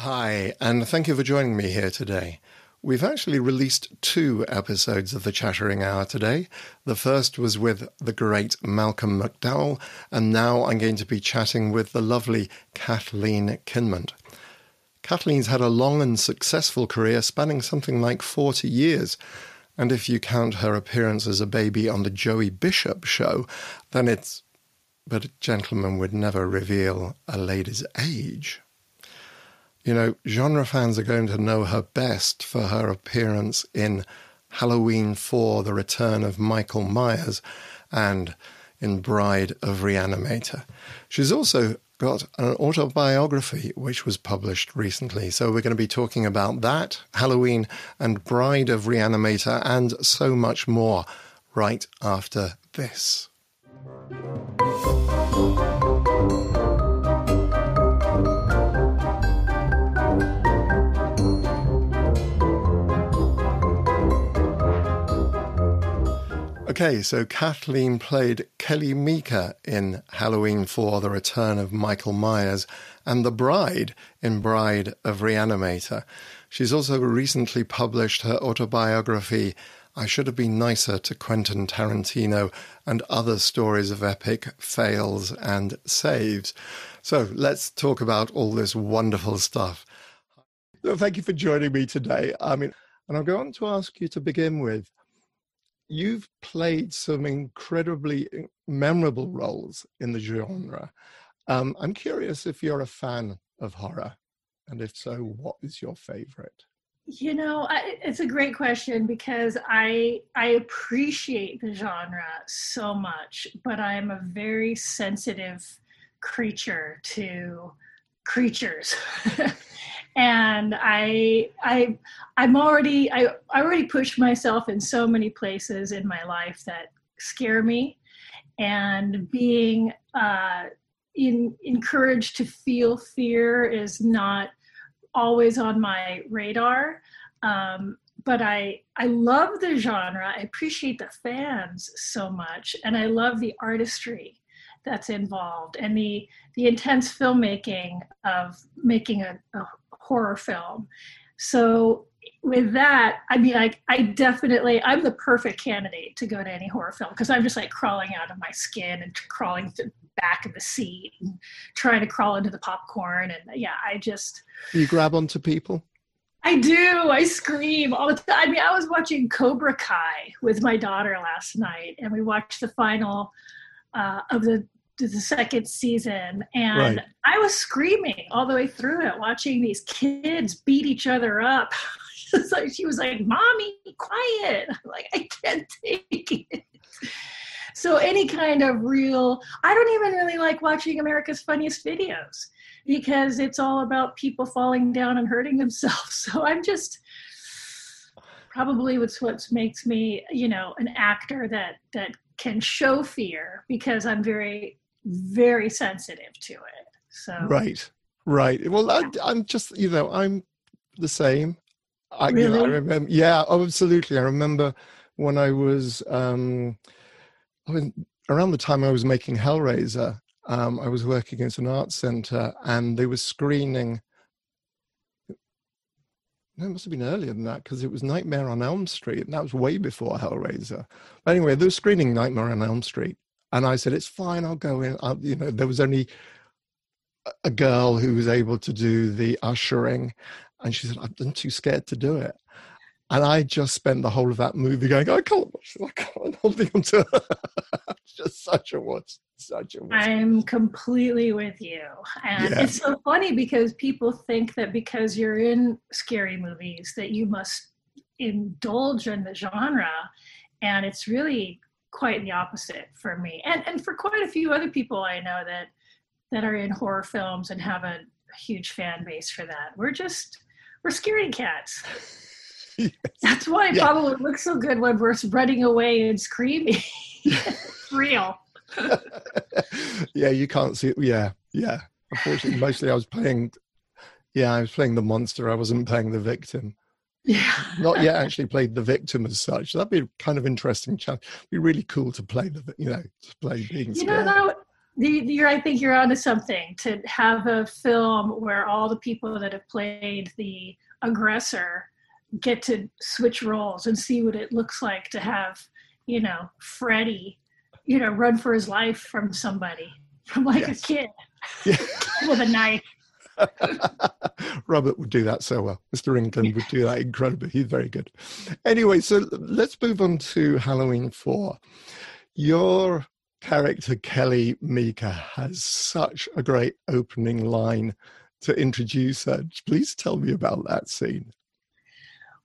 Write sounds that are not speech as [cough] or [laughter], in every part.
Hi, and thank you for joining me here today. We've actually released two episodes of the Chattering Hour today. The first was with the great Malcolm McDowell, and now I'm going to be chatting with the lovely Kathleen Kinmont. Kathleen's had a long and successful career spanning something like 40 years. And if you count her appearance as a baby on the Joey Bishop show, then it's. But a gentleman would never reveal a lady's age. You know, genre fans are going to know her best for her appearance in Halloween 4 The Return of Michael Myers and in Bride of Reanimator. She's also got an autobiography which was published recently. So we're going to be talking about that, Halloween and Bride of Reanimator, and so much more right after this. Okay, so Kathleen played Kelly Meeker in Halloween 4 The Return of Michael Myers and the bride in Bride of Reanimator. She's also recently published her autobiography, I Should Have Been Nicer to Quentin Tarantino, and other stories of epic fails and saves. So let's talk about all this wonderful stuff. Thank you for joining me today. I mean, and I'm going to ask you to begin with you've played some incredibly eh, memorable roles in the genre. Um, I'm curious if you're a fan of horror, and if so, what is your favorite? You know, I, it's a great question because I I appreciate the genre so much, but I'm a very sensitive creature to creatures. [laughs] and I I I'm already I, I already pushed myself in so many places in my life that scare me, and being uh, in, encouraged to feel fear is not always on my radar. Um, but I I love the genre. I appreciate the fans so much, and I love the artistry that's involved and the the intense filmmaking of making a, a horror film. So with that, I mean, like I definitely, I'm the perfect candidate to go to any horror film because I'm just like crawling out of my skin and crawling to the back of the seat and trying to crawl into the popcorn. And yeah, I just. You grab onto people? I do. I scream all the time. I mean, I was watching Cobra Kai with my daughter last night, and we watched the final uh, of the the second season and right. i was screaming all the way through it watching these kids beat each other up. [laughs] Like she was like mommy quiet. [laughs] I'm like i can't take it. So any kind of real i don't even really like watching america's funniest videos because it's all about people falling down and hurting themselves. [laughs] So i'm just probably what's what makes me you know an actor that that can show fear because i'm very very sensitive to it. So right, right. Well. I, am just you know I'm the same. I, really? You know, I remember. Yeah, absolutely. I remember when I was um, I mean, around the time I was making Hellraiser. Um, I was working at an art center, and they were screening. No, it must have been earlier than that because it was Nightmare on Elm Street, and that was way before Hellraiser. But anyway, they were screening Nightmare on Elm Street, and I said, "It's fine. I'll go in." I'll, you know, there was only a girl who was able to do the ushering, and she said, "I'm too scared to do it." And I just spent the whole of that movie going, "I can't watch this. I can't." Holding on to just such a what's such a. I'm completely with you, and yeah. it's so funny because people think that because you're in scary movies that you must indulge in the genre, and it's really quite the opposite for me. And and for quite a few other people i know that that are in horror films and have a huge fan base for that. We're just we're scaredy cats. Yes. [laughs] that's why yeah. probably looks so good when we're running away and screaming. [laughs] Real. [laughs] Yeah you can't see it yeah yeah. Unfortunately mostly i was playing yeah i was playing the monster. I wasn't playing the victim yeah. Not yet actually played the victim as such. That'd be kind of interesting. It'd be really cool to play the, you know, to play being. You know, that, you're, I think you're onto something to have a film where all the people that have played the aggressor get to switch roles and see what it looks like to have, you know, Freddy, you know, run for his life from somebody, from like yes. a kid yeah. [laughs] with a knife. [laughs] Robert would do that so well. Mr. Englund would do that incredibly. He's very good. Anyway, so let's move on to Halloween 4. Your character, Kelly Meeker, has such a great opening line to introduce her. Please tell me about that scene.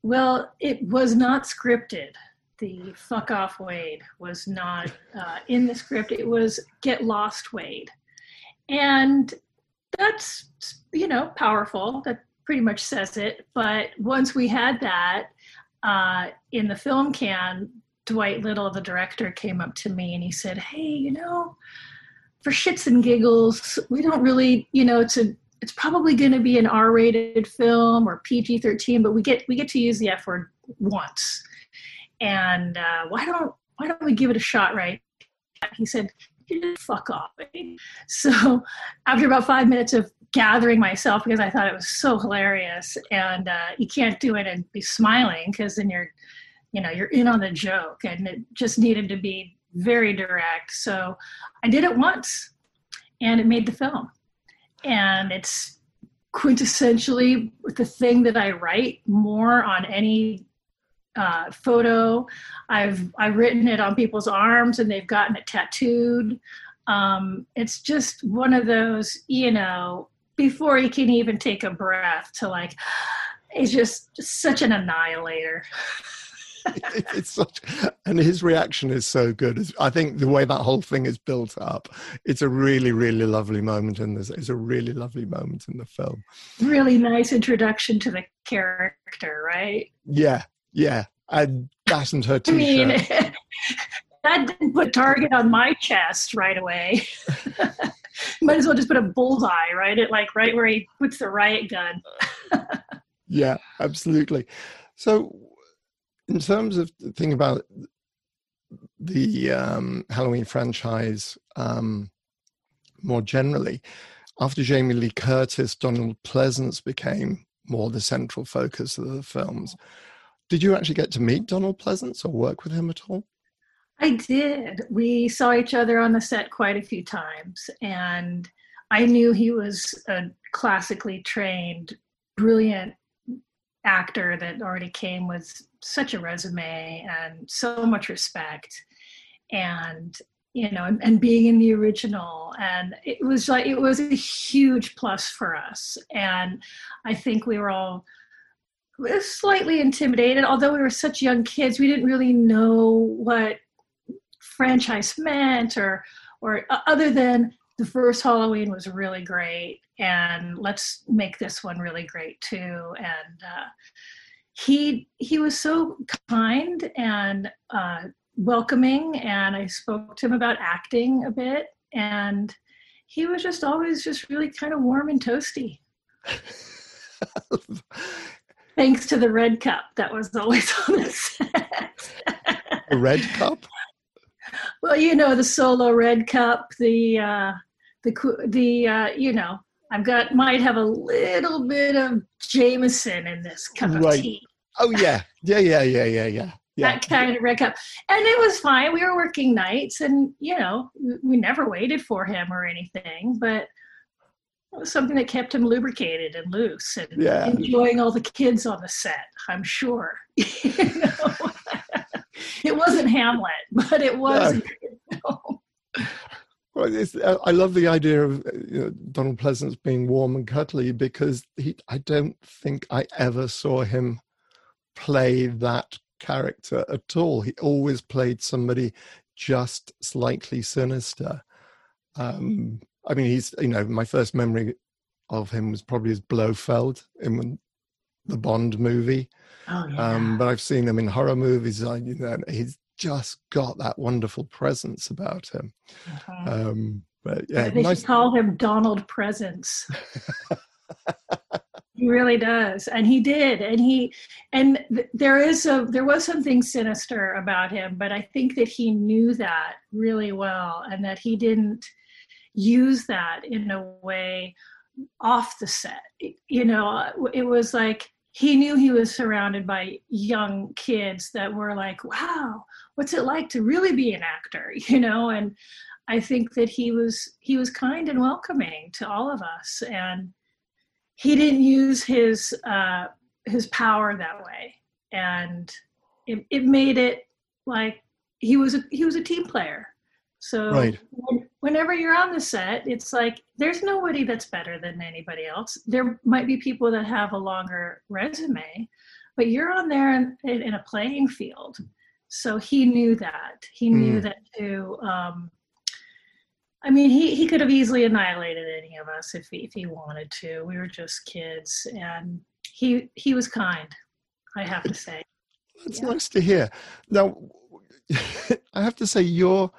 Well, it was not scripted. The fuck off Wade was not uh, in the script. It was get lost Wade. And that's you know powerful that pretty much says it but once we had that uh, in the film can dwight little the director came up to me and he said hey you know for shits and giggles we don't really you know it's a it's probably going to be an r-rated film or pg-13 but we get we get to use the f word once. And uh, why don't why don't we give it a shot right he said fuck off. So after about five minutes of gathering myself, because I thought it was so hilarious, and uh, you can't do it and be smiling because then you're, you know, you're in on the joke, and it just needed to be very direct. So I did it once, and it made the film, and it's quintessentially the thing that I write more on any uh, photo. I've I've written it on people's arms and they've gotten it tattooed. Um, it's just one of those, you know, before you can even take a breath to like, [gasps] it's just, just such an annihilator. [laughs] it's such, and his reaction is so good. I think the way that whole thing is built up, it's a really, really lovely moment, and there's it's a really lovely moment in the film. Really nice introduction to the character, right? Yeah, yeah, I fastened her t-shirt. [laughs] I mean, [laughs] that didn't put target on my chest right away. [laughs] Might as well just put a bullseye, right? It like right where he puts the riot gun. yeah, absolutely. So, in terms of thinking about the um, Halloween franchise um, more generally, after Jamie Lee Curtis, Donald Pleasence became more the central focus of the films. Did you actually get to meet Donald Pleasence or work with him at all? I did. We saw each other on the set quite a few times, and I knew he was a classically trained, brilliant actor that already came with such a resume and so much respect. And you know, and, and, being in the original. And it was like, it was a huge plus for us. And I think we were all slightly intimidated. Although we were such young kids, we didn't really know what franchise meant, or or uh, other than the first Halloween was really great, and let's make this one really great too. And uh, he he was so kind and uh, welcoming, and I spoke to him about acting a bit, and he was just always just really kind of warm and toasty. [laughs] Thanks to the red cup that was always [laughs] on the set. the red cup? Well, you know the solo red cup, the uh, the the uh, you know I've got might have a little bit of Jameson in this cup right. of tea. Oh yeah, yeah, yeah, yeah, yeah, yeah. Yeah. That kind of red cup, and it was fine. We were working nights, and you know, we never waited for him or anything. But something that kept him lubricated and loose and yeah. enjoying all the kids on the set, I'm sure. [laughs] it wasn't Hamlet, but it was. No. Well, I love the idea of you know, Donald Pleasence being warm and cuddly because he, I don't think I ever saw him play that character at all. He always played somebody just slightly sinister. Um, I mean, he's you know my first memory of him was probably as Blofeld in the Bond movie. Oh, yeah. Um, but I've seen him in horror movies. I, you know, he's just got that wonderful presence about him. Uh-huh. Um, but yeah, they nice. should call him Donald Presence. [laughs] he really does, and he did, and he, and th- there is a there was something sinister about him, but I think that he knew that really well, and that he didn't use that in a way off the set. You know, it was like he knew he was surrounded by young kids that were like, wow, what's it like to really be an actor? [laughs] You know, and I think that he was he was kind and welcoming to all of us, and he didn't use his uh, his power that way, and it, it made it like he was a he was a team player. So right. when, whenever you're on the set, it's like there's nobody that's better than anybody else. There might be people that have a longer resume, but you're on there in, in a playing field. So he knew that. He knew mm. that to. Um, I mean, he, he could have easily annihilated any of us if he, if he wanted to. We were just kids, and he he was kind. I have to say. That's yeah. nice to hear. Now, [laughs] I have to say, your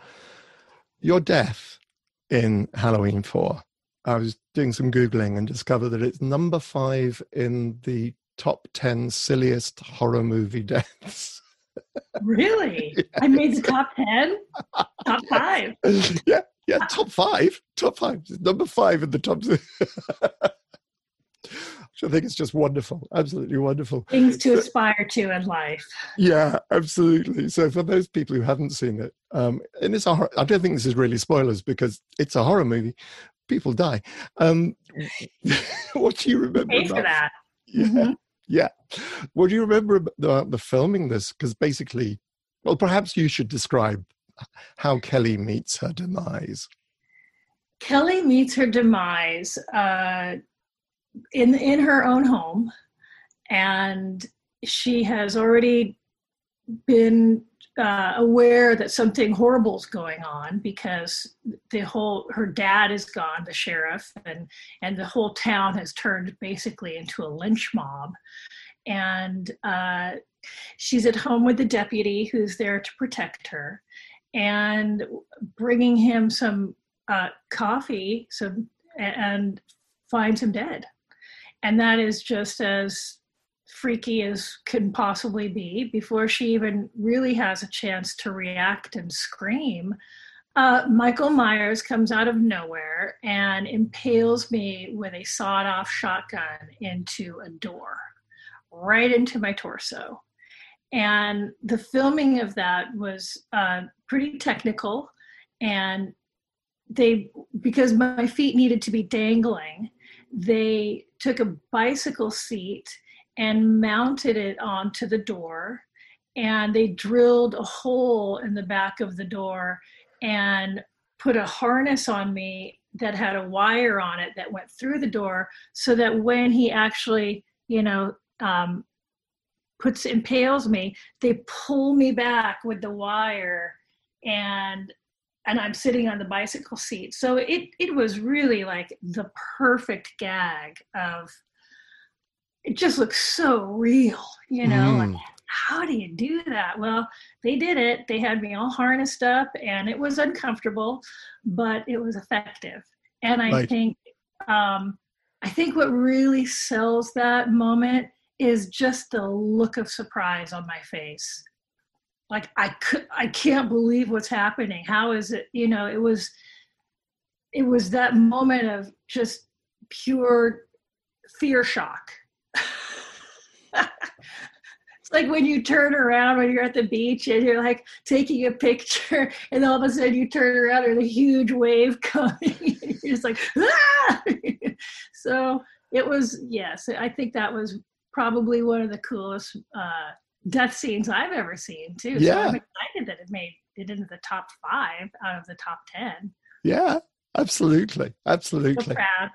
your death in Halloween Four. I was doing some googling and discovered that it's number five in the top ten silliest horror movie [laughs] deaths. Really? [laughs] yes. I made the top ten, top five. [laughs] Yeah, yeah, top five, top five, number five in the top. I think it's just wonderful, absolutely wonderful. Things to aspire to in life. Yeah, absolutely. So for those people who haven't seen it, um, and it's a horror, I don't think this is really spoilers because it's a horror movie. People die. Um, [laughs] what do you remember? Pay for that. Yeah, mm-hmm. yeah. What do you remember about the filming this? Because basically, well, perhaps you should describe how Kelly meets her demise. Kelly meets her demise. Uh, in in her own home and she has already been uh, aware that something horrible is going on because the whole her dad is gone the sheriff and and the whole town has turned basically into a lynch mob. And uh, she's at home with the deputy who's there to protect her and bringing him some uh, coffee some and finds him dead and that is just as freaky as can possibly be before she even really has a chance to react and scream. Uh, michael myers comes out of nowhere and impales me with a sawed-off shotgun into a door right into my torso. And the filming of that was uh, pretty technical and they because my feet needed to be dangling they took a bicycle seat and mounted it onto the door and they drilled a hole in the back of the door and put a harness on me that had a wire on it that went through the door so that when he actually you know um, puts impales me they pull me back with the wire and and I'm sitting on the bicycle seat. So it it was really like the perfect gag of it just looks so real, you know. Mm. Like, how do you do that? Well, they did it. They had me all harnessed up and it was uncomfortable, but it was effective. And I right. think um, I think what really sells that moment is just the look of surprise on my face like I could I can't believe what's happening. How is it? You know, it was it was that moment of just pure fear shock. [laughs] it's like when you turn around when you're at the beach and you're like taking a picture [laughs] and all of a sudden you turn around and a huge wave coming [laughs] you're just like ah! so it was yes i think that was probably one of the coolest uh, death scenes I've ever seen too. Yeah. So I'm excited that it made it into the top five out of the top ten. Yeah, absolutely. Absolutely. So proud.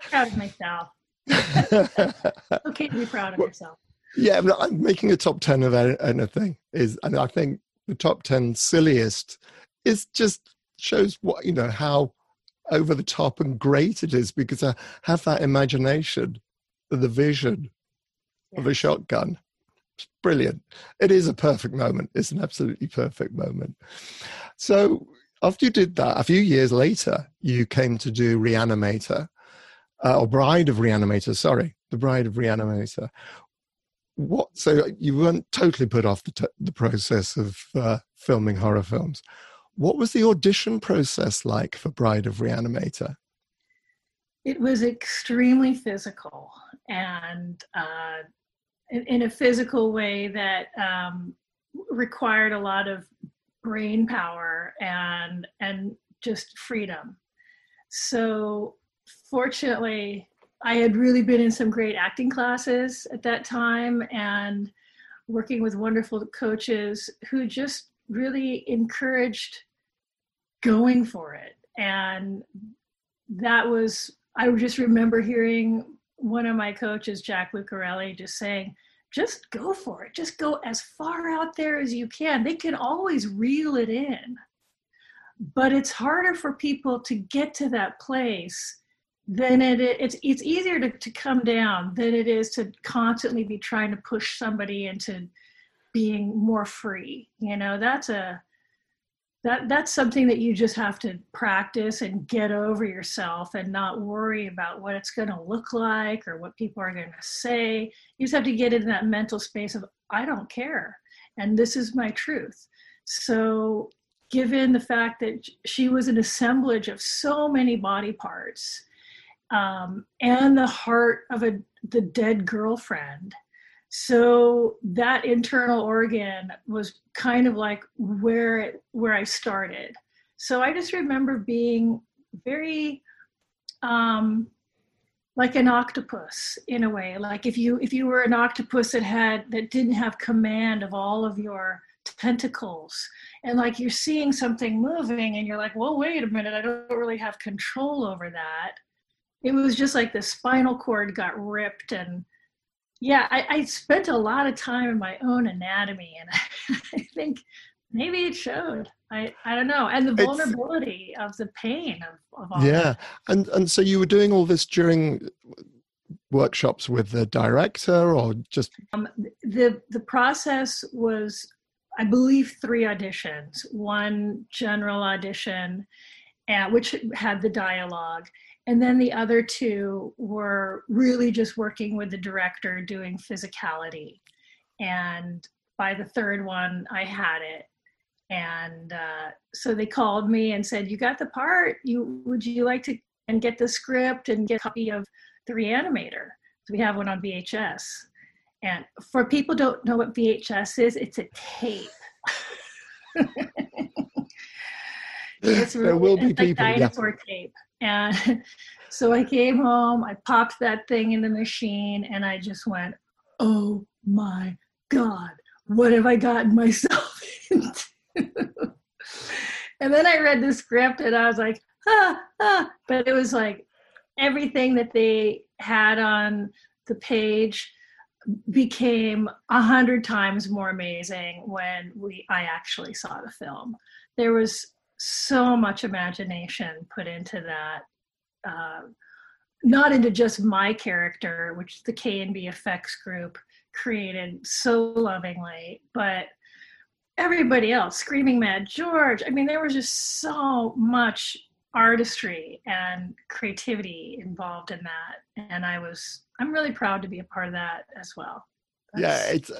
[laughs] proud of myself. [laughs] okay to be proud of well, yourself. Yeah, I'm making a top ten of anything is and I think the top ten silliest is just shows what you know how over the top and great it is because I have that imagination, the vision of a shotgun. It's brilliant. It is a perfect moment. It's an absolutely perfect moment. So after you did that, a few years later, you came to do Reanimator, uh, or Bride of Reanimator. Sorry, the Bride of Reanimator. What? So you weren't totally put off the, t- the process of uh, filming horror films. what was the audition process like for Bride of Reanimator? It was extremely physical and uh, in, a physical way that um, required a lot of brain power and and just freedom. So fortunately, I had really been in some great acting classes at that time and working with wonderful coaches who just really encouraged going for it. And that was, I just remember hearing one of my coaches, Jack Lucarelli, just saying, just go for it. Just go as far out there as you can. They can always reel it in. But it's harder for people to get to that place than it it's it's easier to, to come down than it is to constantly be trying to push somebody into being more free. You know, that's a that that's something that you just have to practice and get over yourself and not worry about what it's going to look like or what people are going to say. You just have to get in that mental space of i don't care and this is my truth. So given the fact that she was an assemblage of so many body parts um, and the heart of a the dead girlfriend so that internal organ was kind of like where it, where I started. So I just remember being very um, like an octopus in a way. Like if you if you were an octopus that had that didn't have command of all of your tentacles and like you're seeing something moving and you're like well wait a minute i don't really have control over that it was just like the spinal cord got ripped and yeah, I, I, spent a lot of time in my own anatomy, and [laughs] I think maybe it showed. I, I don't know, and the vulnerability it's, of the pain of, of all. Yeah, that. and and so you were doing all this during workshops with the director, or just um, the the process was, I believe, three auditions. One general audition, uh, which had the dialogue and then the other two were really just working with the director doing physicality. And by the third one i had it. And uh, so they called me and said you got the part. You would you like to and get the script and get a copy of the reanimator? So we have one on vhs and for people don't know what vhs is it's a tape. It's [laughs] really, there will be it's people like dinosaur yeah. tape and [laughs] so I came home, I popped that thing in the machine, and I just went, oh my God, what have I gotten myself [laughs] into? and then I read the script and I was like, ah, ah. But it was like everything that they had on the page became a hundred times more amazing when we I actually saw the film. There was so much imagination put into that uh, not into just my character which the KNB effects group created so lovingly but everybody else screaming mad george i mean there was just so much artistry and creativity involved in that and i was i'm really proud to be a part of that as well yeah it's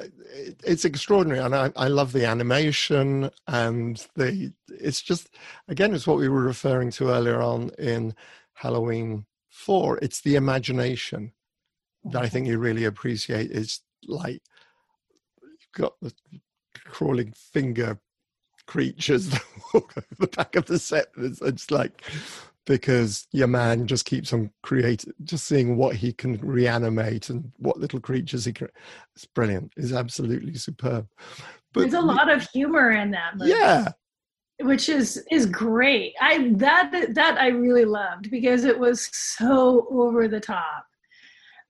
it's extraordinary and I, I love the animation and the it's just again it's what we were referring to earlier on in halloween 4 it's the imagination that i mm-hmm. think you really appreciate is like you've got the crawling finger creatures [laughs] that walk over the back of the set it's, it's like because your man just keeps on creating, just seeing what he can reanimate and what little creatures he can. It's brilliant. It's absolutely superb. But there's a lot of humor in that movie. Yeah, which is is great. I that that I really loved because it was so over the top,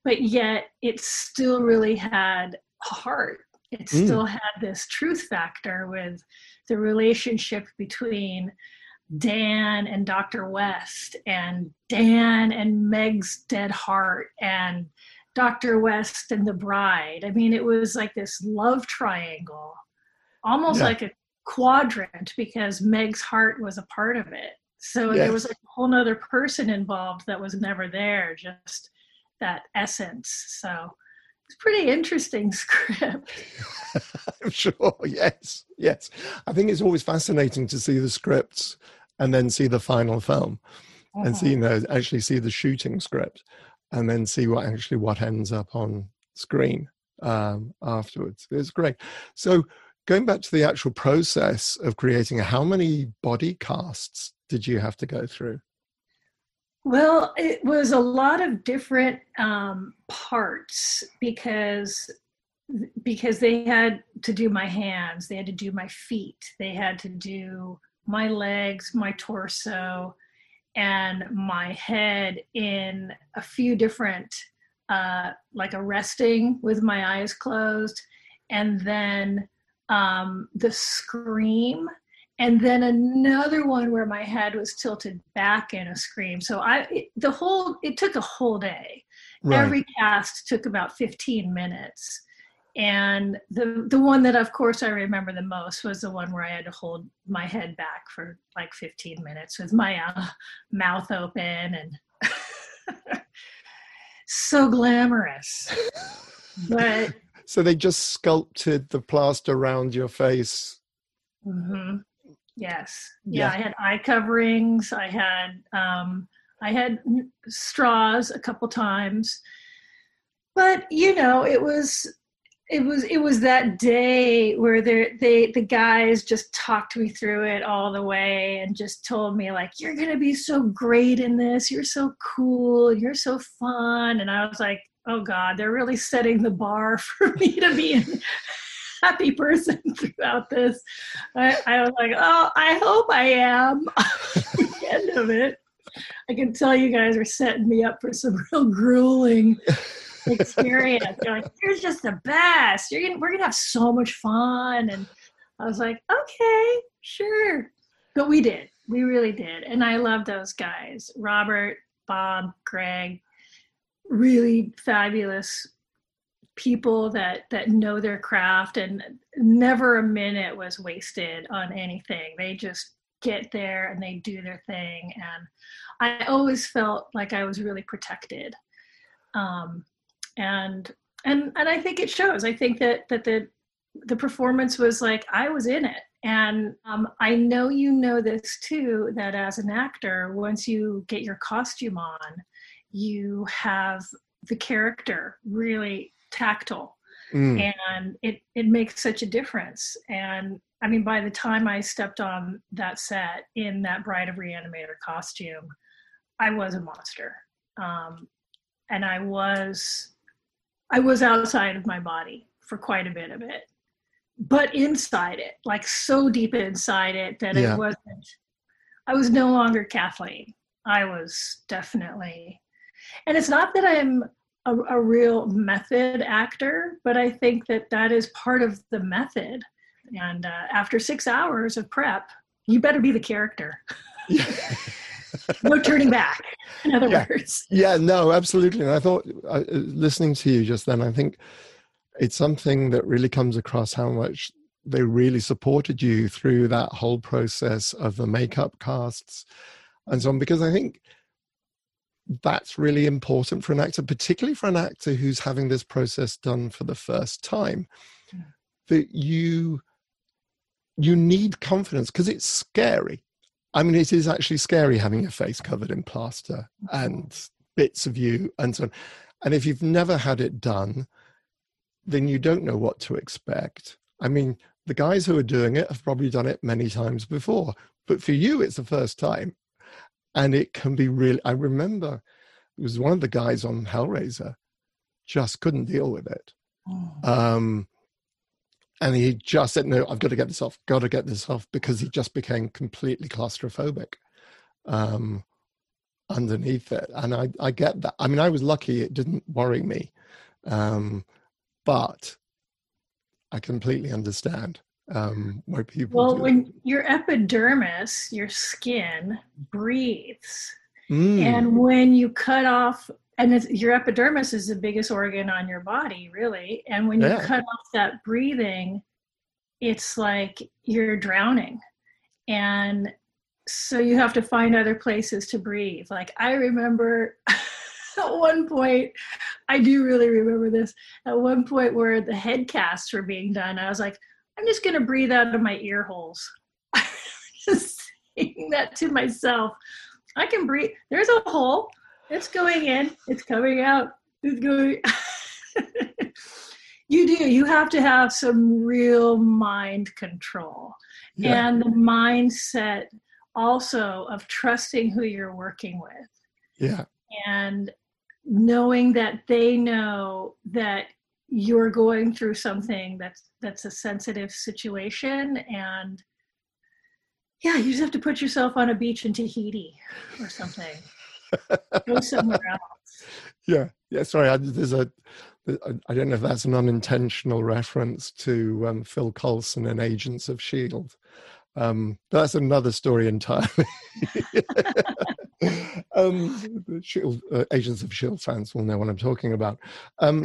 but yet it still really had a heart. It mm. still had this truth factor with the relationship between Dan and Dr. West and Dan and Meg's dead heart and Dr. West and the bride. I mean, it was like this love triangle, almost yeah. like a quadrant because Meg's heart was a part of it. So yes. there was like a whole nother person involved that was never there, just that essence. So it's pretty interesting [laughs] script. I'm [laughs] sure. Yes, yes. I think it's always fascinating to see the scripts and then see the final film, uh-huh. and see you know actually see the shooting script, and then see what actually what ends up on screen um, afterwards. It's great. So going back to the actual process of creating, how many body casts did you have to go through? Well, it was a lot of different um, parts because because they had to do my hands, they had to do my feet, they had to do my legs, my torso, and my head in a few different, uh, like a resting with my eyes closed, and then um, the scream and then another one where my head was tilted back in a scream. So i it, the whole it took a whole day. Right. every cast took about 15 minutes and the the one that of course i remember the most was the one where i had to hold my head back for like 15 minutes with my uh, mouth open and [laughs] so glamorous but [laughs] so they just sculpted the plaster around your face mm-hmm. Yes. Yeah, yeah, I had eye coverings. I had um, I had straws a couple times, but you know, it was it was it was that day where they the guys just talked me through it all the way and just told me like you're gonna be so great in this. You're so cool. You're so fun. And I was like, oh god, they're really setting the bar [laughs] for me to be in happy person throughout this. I, I was like, oh, I hope I am. [laughs] the end of it, I can tell you guys are setting me up for some real grueling experience. You're like, you're just the best. You're gonna, we're gonna have so much fun. And I was like, okay, sure. But we did. We really did. And I love those guys. Robert, Bob, Greg, really fabulous people that that know their craft and never a minute was wasted on anything they just get there and they do their thing and i always felt like i was really protected um, and and and i think it shows. I think that that the the performance was like i was in it. And um, i know you know this too that as an actor once you get your costume on you have the character really tactile. Mm. and it it makes such a difference. And i mean by the time i stepped on that set in that bride of reanimator costume i was a monster. Um, and i was i was outside of my body for quite a bit of it but inside it like so deep inside it that yeah. it wasn't i was no longer kathleen i was definitely and it's not that i'm a, a real method actor, but I think that that is part of the method. And uh, after six hours of prep, you better be the character. [laughs] [laughs] no turning back. In other yeah. words. Yeah, no, absolutely. And I thought, uh, listening to you just then, I think it's something that really comes across how much they really supported you through that whole process of the makeup casts and so on. Because I think that's really important for an actor, particularly for an actor who's having this process done for the first time. That you you need confidence because it's scary. I mean, it is actually scary having your face covered in plaster and bits of you and so on. And if you've never had it done, then you don't know what to expect. I mean, the guys who are doing it have probably done it many times before, but for you, it's the first time and it can be really i remember it was one of the guys on hellraiser just couldn't deal with it oh. um, and he just said no i've got to get this off got to get this off because he just became completely claustrophobic um, underneath it and I, I get that i mean i was lucky it didn't worry me um, but i completely understand um, why people. Well, when your epidermis, your skin breathes, mm. and when you cut off, and your epidermis is the biggest organ on your body, really, and when you yeah. cut off that breathing, it's like you're drowning, and so you have to find other places to breathe. Like I remember. [laughs] at one point I do really remember this at one point where the head casts were being done. I was like, I'm just going to breathe out of my ear holes. [laughs] just saying that to myself. I can breathe. There's a hole. It's going in. It's coming out. It's going. [laughs] you do. You have to have some real mind control yeah. and the mindset also of trusting who you're working with. Yeah. And knowing that they know that you're going through something that's that's a sensitive situation and yeah you just have to put yourself on a beach in tahiti or something go somewhere else. [laughs] Yeah. Yeah sorry I, there's a i don't know if that's an unintentional reference to um, phil coulson and agents of shield um, that's another story entirely. [laughs] Um, Shield, uh, agents of shield fans will know what i'm talking about. Um,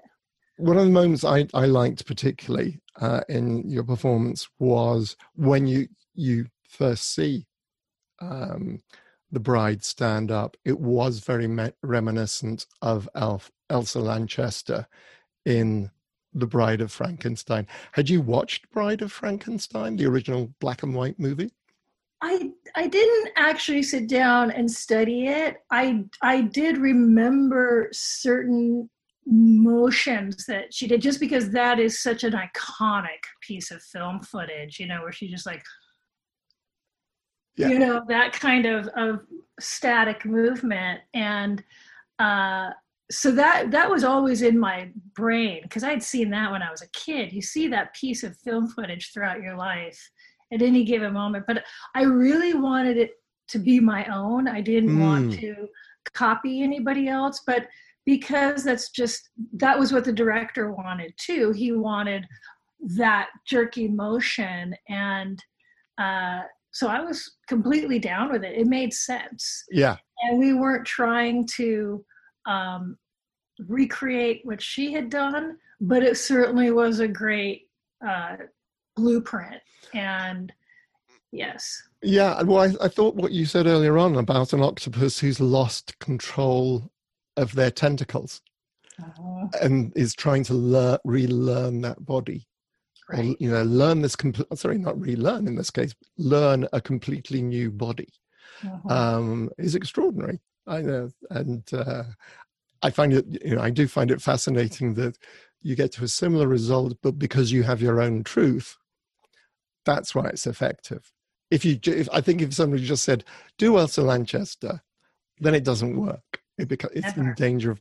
[laughs] one of the moments I, I liked particularly uh, in your performance was when you you first see um, the bride stand up. It was very me- reminiscent of Elf, Elsa Lanchester in The Bride of Frankenstein. Had you watched Bride of Frankenstein, the original black and white movie? I I didn't actually sit down and study it. I I did remember certain motions that she did just because that is such an iconic piece of film footage you know where she just like yeah. you know that kind of of static movement. And uh so that that was always in my brain because i'd seen that when i was a kid. You see that piece of film footage throughout your life at any given moment. But i really wanted it to be my own. I didn't mm. want to copy anybody else. But because that's just that was what the director wanted too. He wanted that jerky motion and uh, so i was completely down with it. It made sense. Yeah. And we weren't trying to um, recreate what she had done but it certainly was a great uh, blueprint. And yes. Yeah well I, I thought what you said earlier on about an octopus who's lost control of their tentacles uh-huh. and is trying to learn, relearn that body. Or, you know, learn this, compl- sorry, not relearn in this case, learn a completely new body uh-huh. um, is extraordinary. I know. And uh, I find it, you know, I do find it fascinating that you get to a similar result, but because you have your own truth, that's why it's effective. If you, if, I think if somebody just said, do Elsa Lanchester, then it doesn't work it beca- it's Ever. in danger of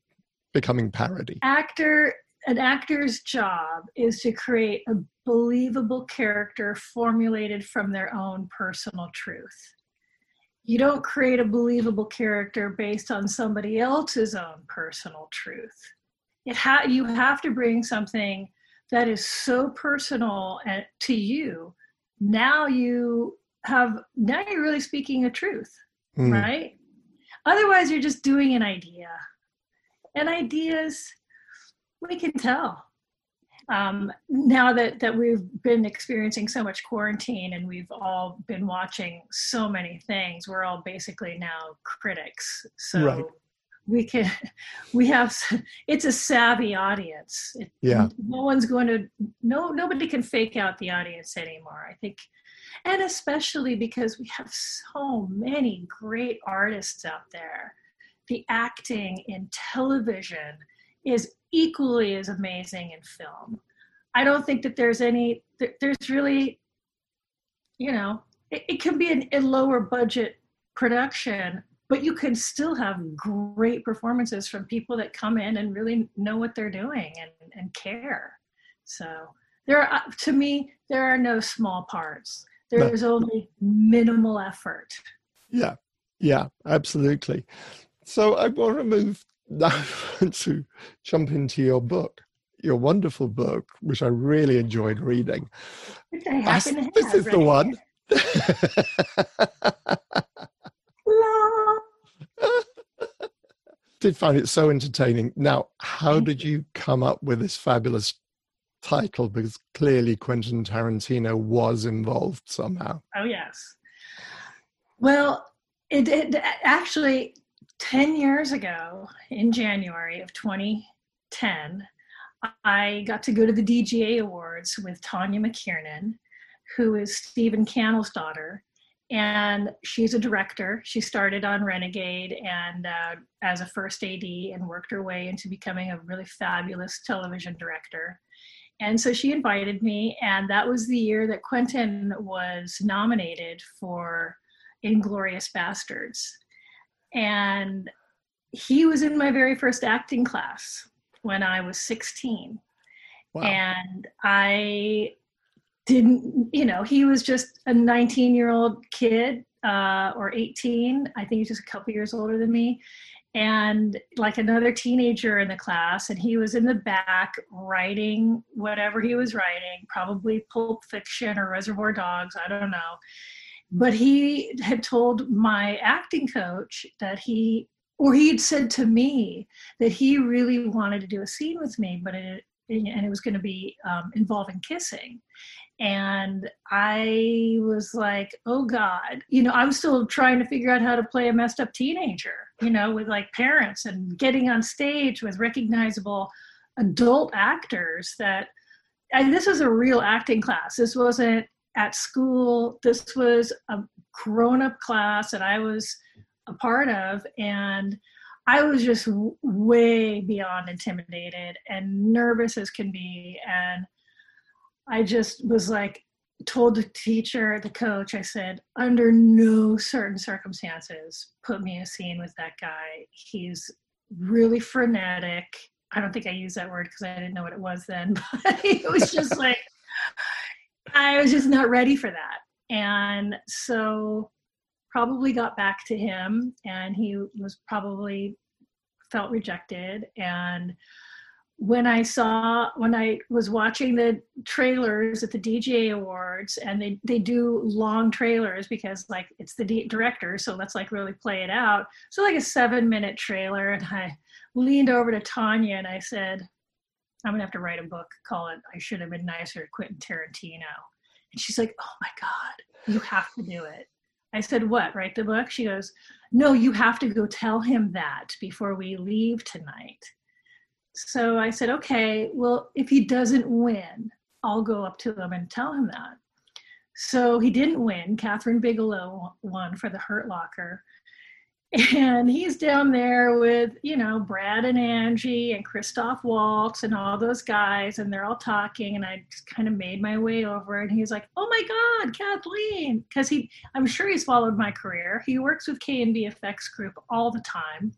becoming parody. Actor, an actor's job is to create a believable character formulated from their own personal truth. You don't create a believable character based on somebody else's own personal truth. It ha- you have to bring something that is so personal to you. Now you have now you're really speaking a truth, mm. right? Otherwise, you're just doing an idea. And ideas, we can tell. Um, now that, that we've been experiencing so much quarantine and we've all been watching so many things, we're all basically now critics. So right. we can, [laughs] we have, it's a savvy audience. It, yeah. No one's going to, no, nobody can fake out the audience anymore. I think and especially because we have so many great artists out there. The acting in television is equally as amazing in film. I don't think that there's any, there's really, you know, it, it can be an, a lower budget production, but you can still have great performances from people that come in and really know what they're doing and, and care. So there are, uh, to me, there are no small parts there's only minimal effort. Yeah, yeah, absolutely. So I want to move [laughs] now to jump into your book, your wonderful book, which I really enjoyed reading. I this is the one. [laughs] [laughs] did find it so entertaining. Now, how did you come up with this fabulous title because clearly Quentin Tarantino was involved somehow. Oh yes. Well, it, it actually 10 years ago, in January of 2010, I got to go to the DGA Awards with Tawnia McKiernan, who is Stephen Cannell's daughter. And she's a director. She started on Renegade and uh, as a first AD and worked her way into becoming a really fabulous television director. And so she invited me, and that was the year that Quentin was nominated for Inglourious Basterds. And he was in my very first acting class when I was 16. Wow. And I didn't, you know, he was just a 19 year old kid uh, or 18. I think he's just a couple years older than me. And like another teenager in the class, and he was in the back writing whatever he was writing, probably Pulp Fiction or Reservoir Dogs, I don't know. But he had told my acting coach that he, or he had said to me that he really wanted to do a scene with me, but it, and it was going to be um, involving kissing and I was like, oh God, you know, I'm still trying to figure out how to play a messed up teenager, you know, with like parents and getting on stage with recognizable adult actors that and this was a real acting class. This wasn't at school. This was a grown up class that I was a part of. And I was just w- way beyond intimidated and nervous as can be. And I just was like, told the teacher, the coach, I said, under no certain circumstances, put me in a scene with that guy. He's really frenetic. I don't think I used that word because I didn't know what it was then, [laughs] but it was just [laughs] like, I was just not ready for that. And so probably got back to him and he was probably felt rejected and when I saw when I was watching the trailers at the DGA Awards, and they they do long trailers because like it's the D- director, so let's like really play it out. So like a seven minute trailer, and I leaned over to Tawnia and I said, "I'm gonna have to write a book. Call it I should have been nicer Quentin Tarantino." And she's like, "Oh my God, you have to do it." I said, "What? Write the book?" She goes, "No, you have to go tell him that before we leave tonight." so I said, okay, well, if he doesn't win, I'll go up to him and tell him that. So he didn't win. Kathryn Bigelow won for the Hurt Locker. And he's down there with, you know, Brad and Angie and Christoph Waltz and all those guys, and they're all talking. And I just kind of made my way over, and he's like, "Oh my God, Kathleen!" Because he, I'm sure he's followed my career. He works with KNB Effects Group all the time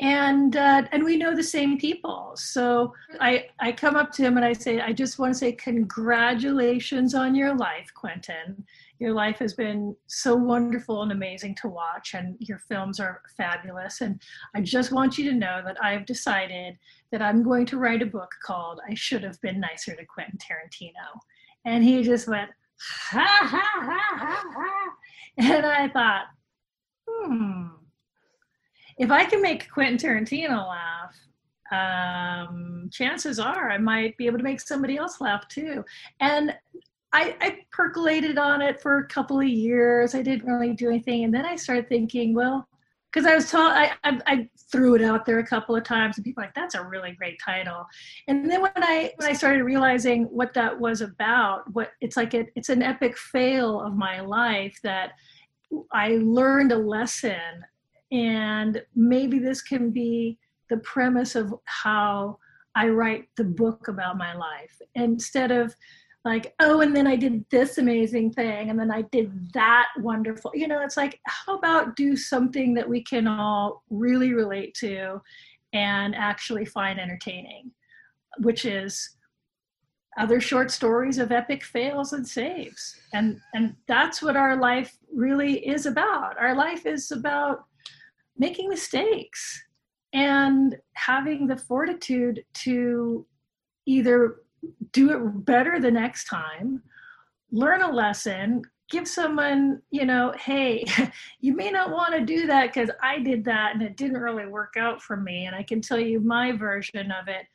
and uh, and we know the same people. So I I come up to him and I say, I just want to say congratulations on your life, Quentin. Your life has been so wonderful and amazing to watch, and your films are fabulous. And I just want you to know that I've decided that I'm going to write a book called "I Should Have Been Nicer to Quentin Tarantino." And he just went ha ha ha ha ha, and I thought, hmm if I can make Quentin Tarantino laugh, um, chances are I might be able to make somebody else laugh too. And I, I, percolated on it for a couple of years. I didn't really do anything, and then I started thinking, well, because I was told I, I, I, threw it out there a couple of times, and people like that's a really great title. And then when I when I started realizing what that was about, what it's like it, it's an epic fail of my life that I learned a lesson and maybe this can be the premise of how I write the book about my life. Instead of like, oh, and then I did this amazing thing, and then I did that wonderful. You know, it's like, how about do something that we can all really relate to and actually find entertaining, which is other short stories of epic fails and saves. And and that's what our life really is about. Our life is about making mistakes and having the fortitude to either do it better the next time, learn a lesson, give someone, you know, hey, [laughs] you may not want to do that because I did that and it didn't really work out for me. And I can tell you my version of it.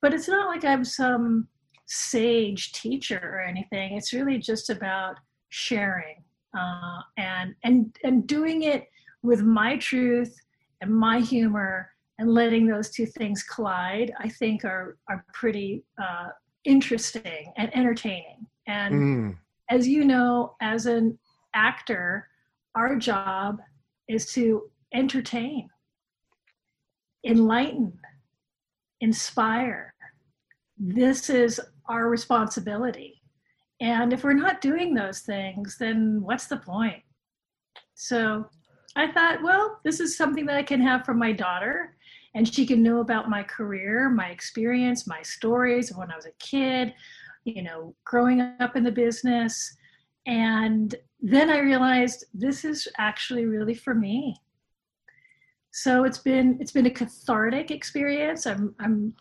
But it's not like I'm some sage teacher or anything. It's really just about sharing uh, and and and doing it with my truth and my humor and letting those two things collide, I think are are pretty uh, interesting and entertaining. And mm. as you know, as an actor, our job is to entertain, enlighten, inspire. This is our responsibility. And if we're not doing those things, then what's the point? So I thought, well, this is something that I can have from my daughter, and she can know about my career, my experience, my stories of when I was a kid, you know, growing up in the business. And then I realized this is actually really for me. So it's been it's been a cathartic experience. I'm I'm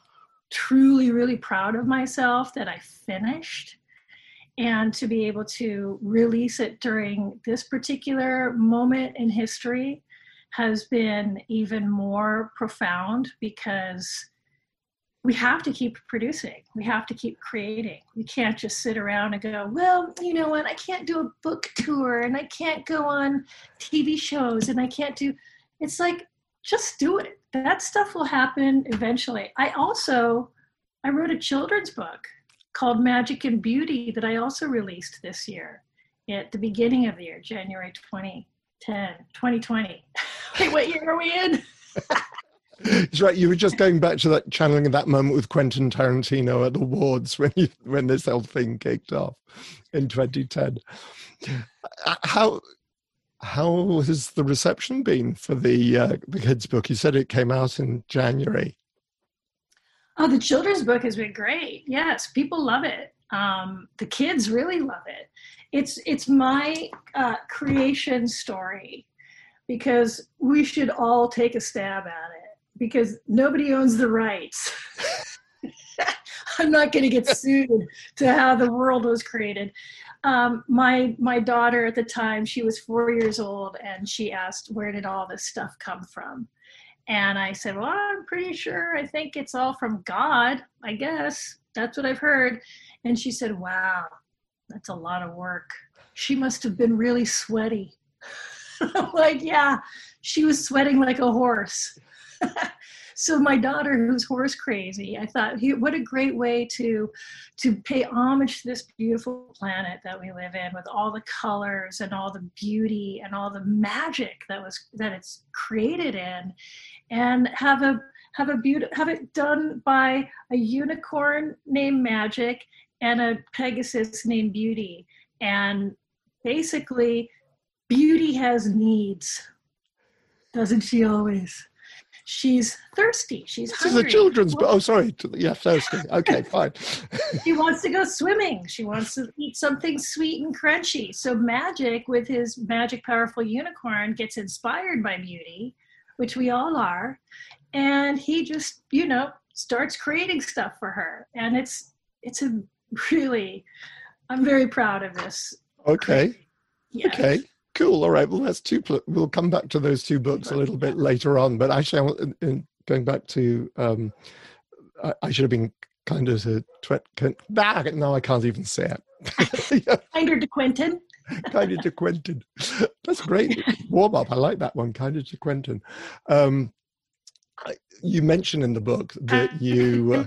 truly really proud of myself that I finished and to be able to release it during this particular moment in history has been even more profound because we have to keep producing. We have to keep creating. We can't just sit around and go, well, you know what? I can't do a book tour and I can't go on TV shows and I can't do. It's like, just do it. That stuff will happen eventually. I also, I wrote a children's book called Magic and Beauty that I also released this year at the beginning of the year, January 2010, 2020. Wait, what year are we in? [laughs] It's right. You were just going back to that channeling of that moment with Quentin Tarantino at the awards when you, when this whole thing kicked off in 2010. Uh, how how has the reception been for the uh, the kids book? You said it came out in January. Oh, the children's book has been great. Yes, people love it. Um, the kids really love it. It's it's my uh, creation story because we should all take a stab at it because nobody owns the rights. [laughs] I'm not going to get sued to how the world was created. Um, my my daughter at the time, she was four years old, and she asked, "Where did all this stuff come from?" And I said, Well, I'm pretty sure I think it's all from God, I guess. That's what I've heard. And she said, Wow, that's a lot of work. She must have been really sweaty. [laughs] [laughs] Like, Yeah, she was sweating like a horse. [laughs] so my daughter who's horse crazy i thought what a great way to to pay homage to this beautiful planet that we live in with all the colors and all the beauty and all the magic that was that it's created in and have a have a beauty have it done by a unicorn named magic and a pegasus named beauty and basically beauty has needs doesn't she always she's thirsty she's this hungry. is a children's book oh sorry yeah thirsty okay [laughs] fine she wants to go swimming she wants to eat something sweet and crunchy so magic with his magic powerful unicorn gets inspired by beauty which we all are. And he just, you know, starts creating stuff for her. And it's it's a really I'm very proud of this. Okay. Yes. Okay. Cool. All right. Well, that's two. We'll come back to those two books a little bit later on. But actually, I want, in, going back to, um, I, I, should have been kinder to Twet. Nah, no, I can't even say it. [laughs] kinder to Quentin. kinder to Quentin. That's great warm up. I like that one. Kinder to Quentin. Um, you mention in the book that uh, you. Uh,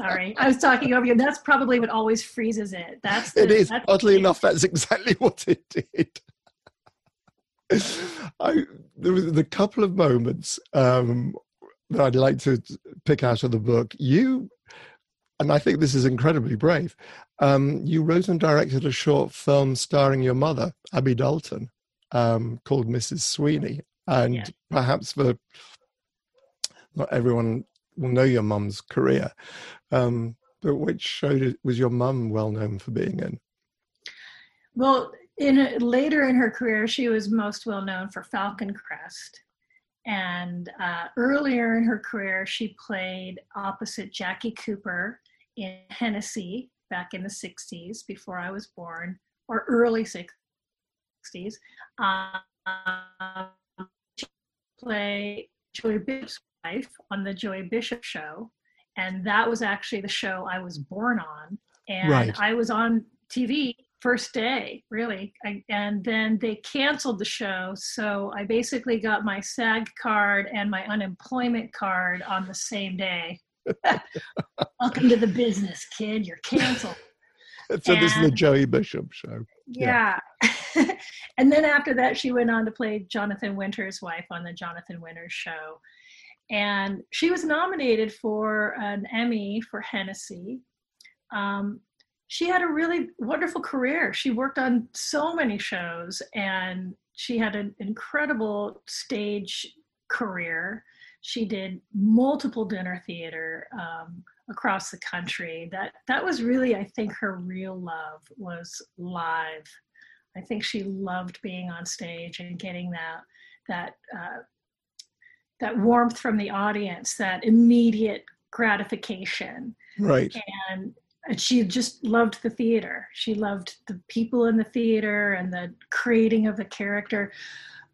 Sorry, I was talking over you. That's probably what always freezes it. That's the, it is. That's Oddly enough, that's exactly [laughs] what it did. [laughs] I, there was a couple of moments um, that I'd like to pick out of the book. You and I think this is incredibly brave. Um, you wrote and directed a short film starring your mother, Abby Dalton, um, called Mrs. Sweeney. And yeah. perhaps for not everyone will know your mum's career, um, but which show was your mum well known for being in? Well, in later in her career, she was most well known for Falcon Crest. And uh, earlier in her career, she played opposite Jackie Cooper in Hennesey back in the 60s before I was born, or early 60s. Um, play Joey Bishop's wife on the Joey Bishop show. And that was actually the show I was born on. And right. I was on TV first day, really. I, and then they canceled the show. So I basically got my SAG card and my unemployment card on the same day. [laughs] Welcome to the business, kid. You're canceled. [laughs] so and, this is the Joey Bishop show. Yeah. yeah. [laughs] and then after that, she went on to play Jonathan Winter's wife on the Jonathan Winters show. And she was nominated for an Emmy for Hennesey. Um, she had a really wonderful career. She worked on so many shows and she had an incredible stage career. She did multiple dinner theater um, across the country. That that was really, I think, her real love was live. I think she loved being on stage and getting that that uh, that warmth from the audience, that immediate gratification. Right. And and she just loved the theater. She loved the people in the theater and the creating of the character.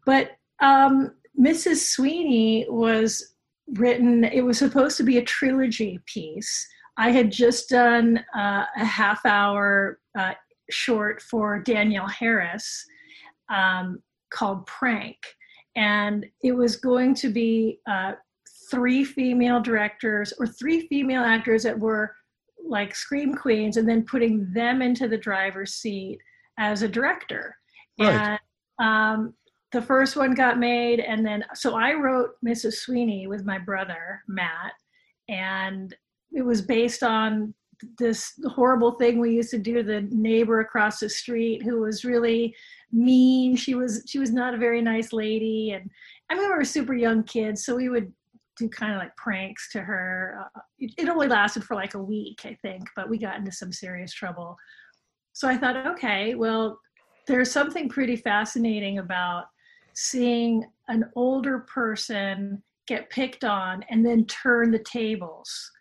But um, Mrs. Sweeney was written, it was supposed to be a trilogy piece. I had just done uh, a half hour uh, short for Danielle Harris um, called Prank. And it was going to be uh, three female directors or three female actors that were like scream queens and then putting them into the driver's seat as a director right. and um, the first one got made and then so i wrote mrs sweeney with my brother matt and it was based on this horrible thing we used to do to the neighbor across the street who was really mean she was she was not a very nice lady and i mean we were super young kids so we would do kind of like pranks to her. Uh, it, it, only lasted for like a week, I think, but we got into some serious trouble. So I thought, okay, well, there's something pretty fascinating about seeing an older person get picked on and then turn the tables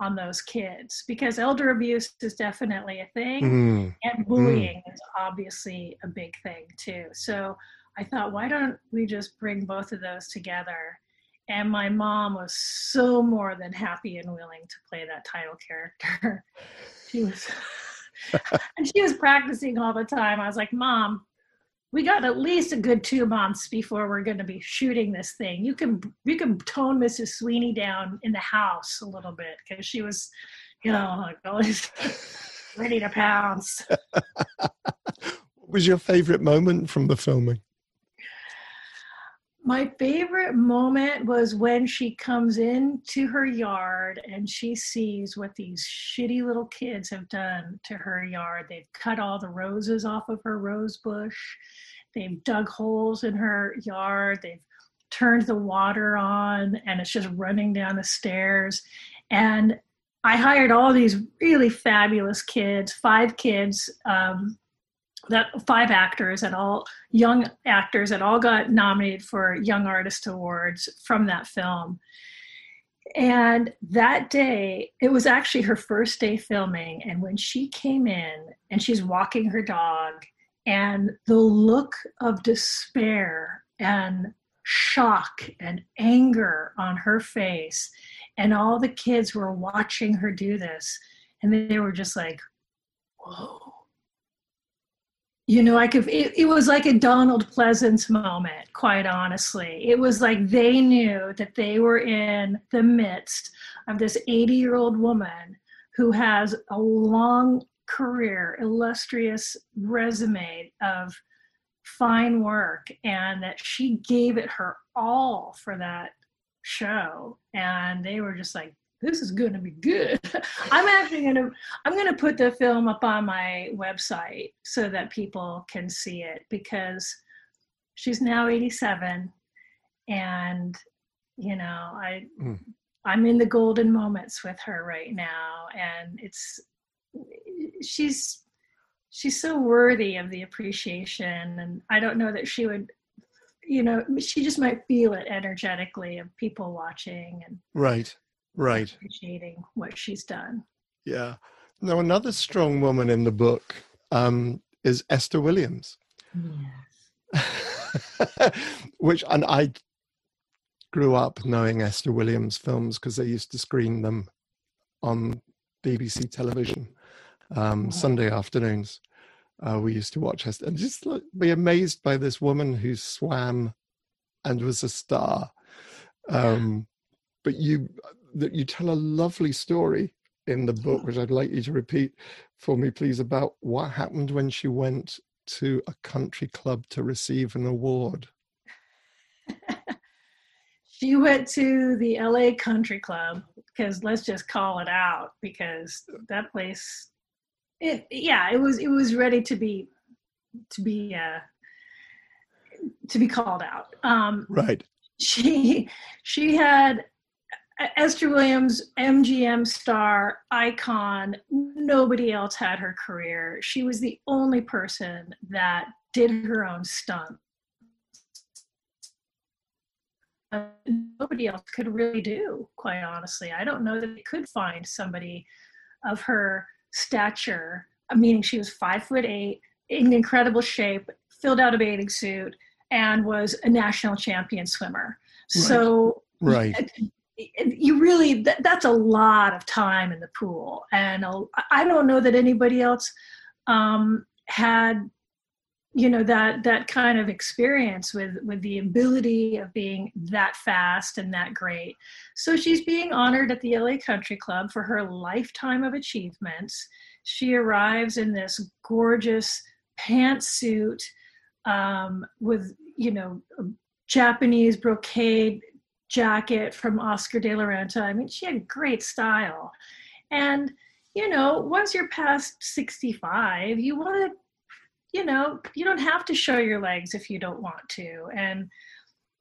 on those kids because elder abuse is definitely a thing mm. and bullying mm. is obviously a big thing too. So I thought, why don't we just bring both of those together and my mom was so more than happy and willing to play that title character [laughs] she was [laughs] and she was practicing all the time i was like mom we got at least a good two months before we're going to be shooting this thing. You can you can tone mrs sweeney down in the house a little bit because she was you know like always [laughs] ready to pounce. [laughs] What was your favorite moment from the filming my favorite moment was when she comes into her yard and she sees what these shitty little kids have done to her yard. They've cut all the roses off of her rose bush. They've dug holes in her yard. They've turned the water on and it's just running down the stairs. And I hired all these really fabulous kids, five kids, um, that five actors and all young actors that all got nominated for Young Artist Awards from that film. And that day, it was actually her first day filming. And when she came in and she's walking her dog, and the look of despair and shock and anger on her face, and all the kids were watching her do this, and they were just like, whoa you know i could it, it, was like a donald pleasence moment quite honestly. It was like they knew that they were in the midst of this 80 year old woman who has a long career illustrious resume of fine work and that she gave it her all for that show. And they were just like this is going to be good. [laughs] I'm actually going to I'm going to put the film up on my website so that people can see it because she's now 87 and you know, I mm. I'm in the golden moments with her right now and it's she's she's so worthy of the appreciation and I don't know that she would you know she just might feel it energetically of people watching and right right. appreciating what she's done. Yeah. Now another strong woman in the book um, is esther williams. Yes. [laughs] which and i grew up knowing esther williams films because they used to screen them on bbc television um, sunday afternoons. Uh, we used to watch her and just like, be amazed by this woman who swam and was a star. Um, but you that you tell a lovely story in the book, which I'd like you to repeat for me, please, about what happened when she went to a country club to receive an award. [laughs] she went to the LA Country Club because let's just call it out because that place it yeah it was it was ready to be to be uh to be called out. Um right. she she had Esther Williams, MGM star, icon. Nobody else had her career. She was the only person that did her own stunt. Uh, nobody else could really do, quite honestly. I don't know that they could find somebody of her stature, meaning she was five foot eight, in incredible shape, filled out a bathing suit, and was a national champion swimmer. Right. So, right you really that, that's a lot of time in the pool. And I don't know that anybody else um, had you know that that kind of experience with with the ability of being that fast and that great. So she's being honored at the la country club for her lifetime of achievements. She arrives in this gorgeous pantsuit um, with you know japanese brocade jacket from Oscar de la Renta. I mean, she had great style. And, you know, once you're past 65, you want to, you know, you don't have to show your legs if you don't want to. And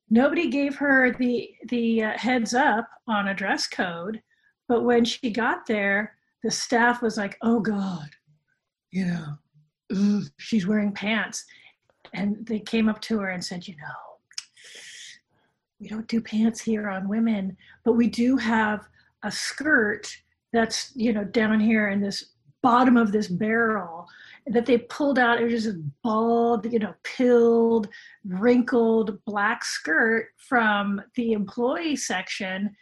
nobody gave her the the uh, heads up on a dress code, but when she got there, the staff was like, "Oh God, you know, she's wearing pants," and they came up to her and said, "You know, we don't do pants here on women, but we do have a skirt that's you know down here in this bottom of this barrel that they pulled out. It was just a bald, you know, pilled, wrinkled black skirt from the employee section.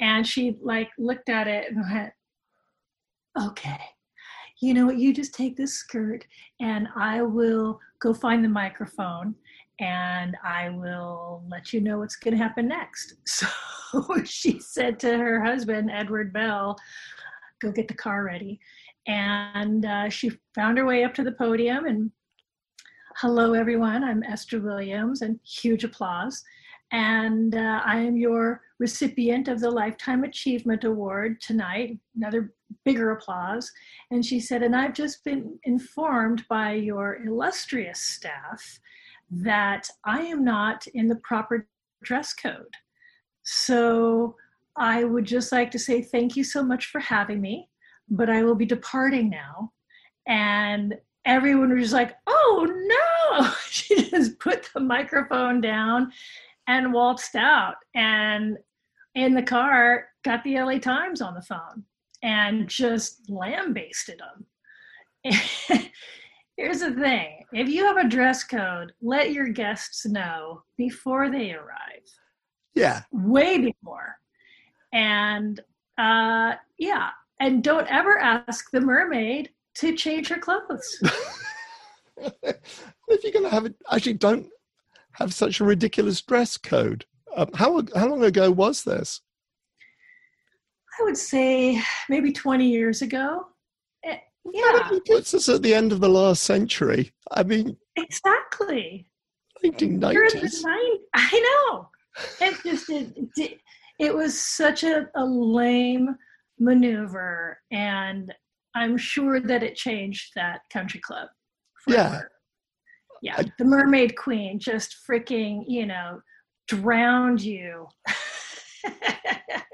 And she like looked at it and went, okay, you know what, you just take this skirt and I will go find the microphone and I will let you know what's going to happen next. [laughs] So she said to her husband, Edward Bell, go get the car ready. And uh, she found her way up to the podium and hello, everyone. I'm Esther Williams, and huge applause. And uh, I am your recipient of the Lifetime Achievement Award tonight. Another bigger applause. And she said, and I've just been informed by your illustrious staff that I am not in the proper dress code. So I would just like to say thank you so much for having me, but I will be departing now. And everyone was just like, oh no! [laughs] she just put the microphone down and waltzed out. And in the car, got the LA Times on the phone and just lambasted them. [laughs] Here's the thing if you have a dress code, let your guests know before they arrive. Yeah. Way before. And uh, yeah. And don't ever ask the mermaid to change her clothes. [laughs] if you're going to have it, actually, don't have such a ridiculous dress code. Um, how how long ago was this? I would say maybe 20 years ago yeah. It puts us at the end of the last century. I mean, exactly. 1990s. I know. It just it, it, it was such a, a lame maneuver, and I'm sure that it changed that country club. Forever. Yeah. Yeah. I, the Mermaid Queen just freaking, you know, drowned you. [laughs]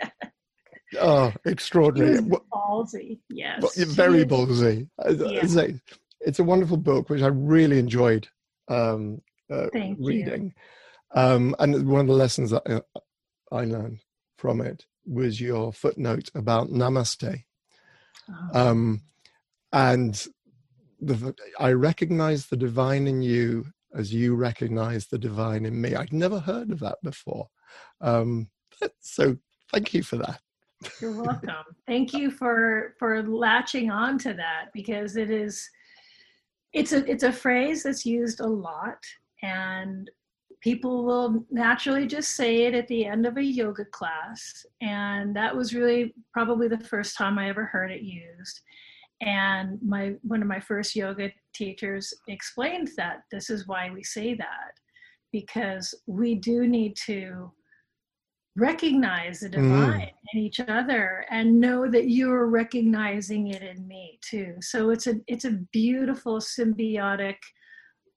Oh, extraordinary. ballsy, yes. Very ballsy. Yeah. It's a wonderful book, which I really enjoyed um, uh, reading. Um, and one of the lessons that uh, I learned from it was your footnote about namaste. Oh. Um, and the, I recognize the divine in you as you recognize the divine in me. I'd never heard of that before. Um, [laughs] so thank you for that. You're welcome. Thank you for for latching on to that because it is it's a it's a phrase that's used a lot and people will naturally just say it at the end of a yoga class and that was really probably the first time i ever heard it used and my one of my first yoga teachers explained that this is why we say that because we do need to recognize the mm. divine mm. in each other and know that you're recognizing it in me too so it's a it's a beautiful symbiotic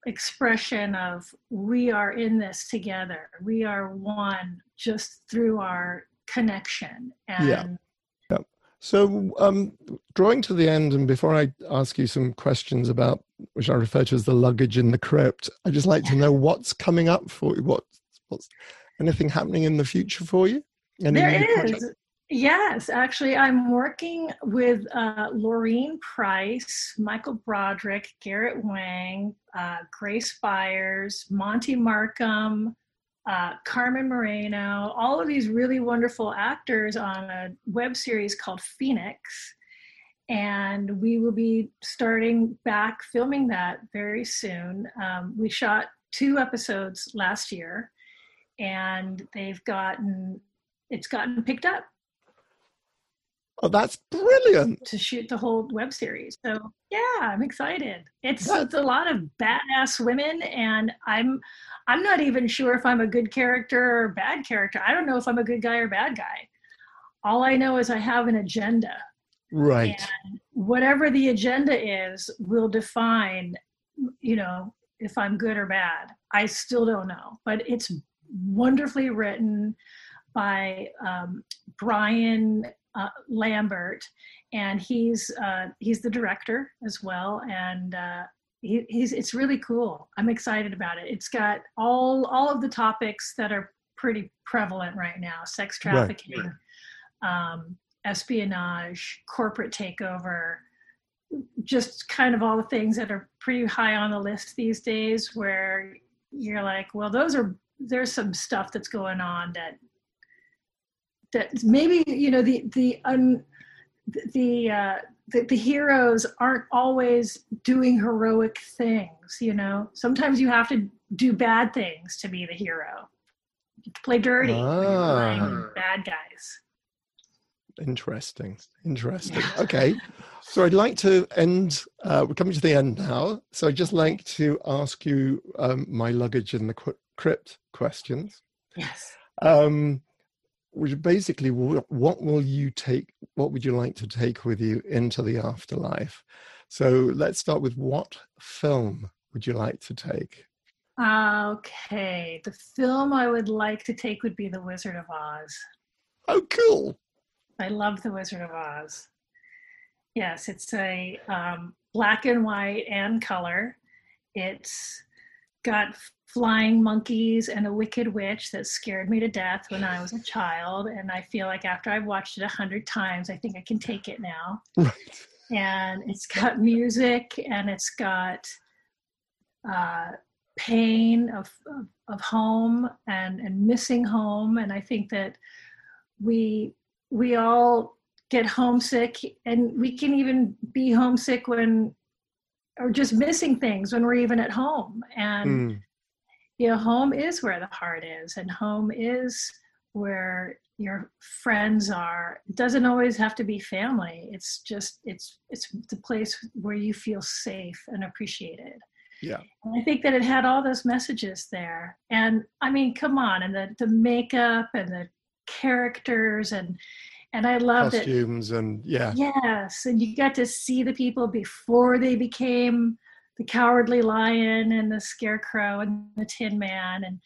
expression of we are in this together we are one just through our connection and yeah. yeah. so um drawing to the end and before i ask you some questions about which i refer to as the luggage in the crypt i just like to [laughs] know what's coming up for you what what's Anything happening in the future for you? Any there is. Projects? Yes, actually, I'm working with uh, Lorene Price, Michael Broderick, Garrett Wang, uh, Grace Byers, Monty Markham, uh, Carmen Moreno, all of these really wonderful actors on a web series called Phoenix. And we will be starting back filming that very soon. Um, we shot two episodes last year and they've gotten it's gotten picked up. Oh, that's brilliant! To shoot the whole web series, so yeah, I'm excited. It's it's a lot of badass women, and I'm I'm not even sure if I'm a good character or bad character. I don't know if I'm a good guy or bad guy. All I know is I have an agenda. Right. And whatever the agenda is will define, you know, if I'm good or bad. I still don't know, but it's wonderfully written by um, Brian uh, Lambert, and he's uh, he's the director as well, and uh, he, he's it's really cool. I'm excited about it. It's got all all of the topics that are pretty prevalent right now: sex trafficking, right. um, espionage, corporate takeover. Just kind of all the things that are pretty high on the list these days, where you're like, well, those are there's some stuff that's going on that that maybe you know the the un, the, uh, the the heroes aren't always doing heroic things you know? Sometimes you have to do bad things to be the hero. Play dirty ah. bad guys. Interesting interesting. Okay. So i'd like to end uh, we're coming to the end now. So i'd just like to ask you um, my luggage in the crypt questions. Yes. Um, which basically, what will you take? What would you like to take with you into the afterlife? So let's start with what film would you like to take? Okay, the film I would like to take would be The Wizard of Oz. Oh, cool! I love The Wizard of Oz. Yes, it's a um, black and white and color. It's got flying monkeys and a wicked witch that scared me to death when I was a child. And I feel like after I've watched it a hundred times, I think I can take it now. Right. And it's got music and it's got uh, pain of, of, of home and, and missing home. And I think that we we all get homesick and we can even be homesick when or just missing things when we're even at home and mm you know home is where the heart is and home is where your friends are. It doesn't always have to be family. It's just it's it's the place where you feel safe and appreciated. Yeah. And i think that it had all those messages there. And i mean come on and the the makeup and the characters and and i loved it. costumes it. and yeah. Yes and you got to see the people before they became the cowardly lion and the scarecrow and the tin man and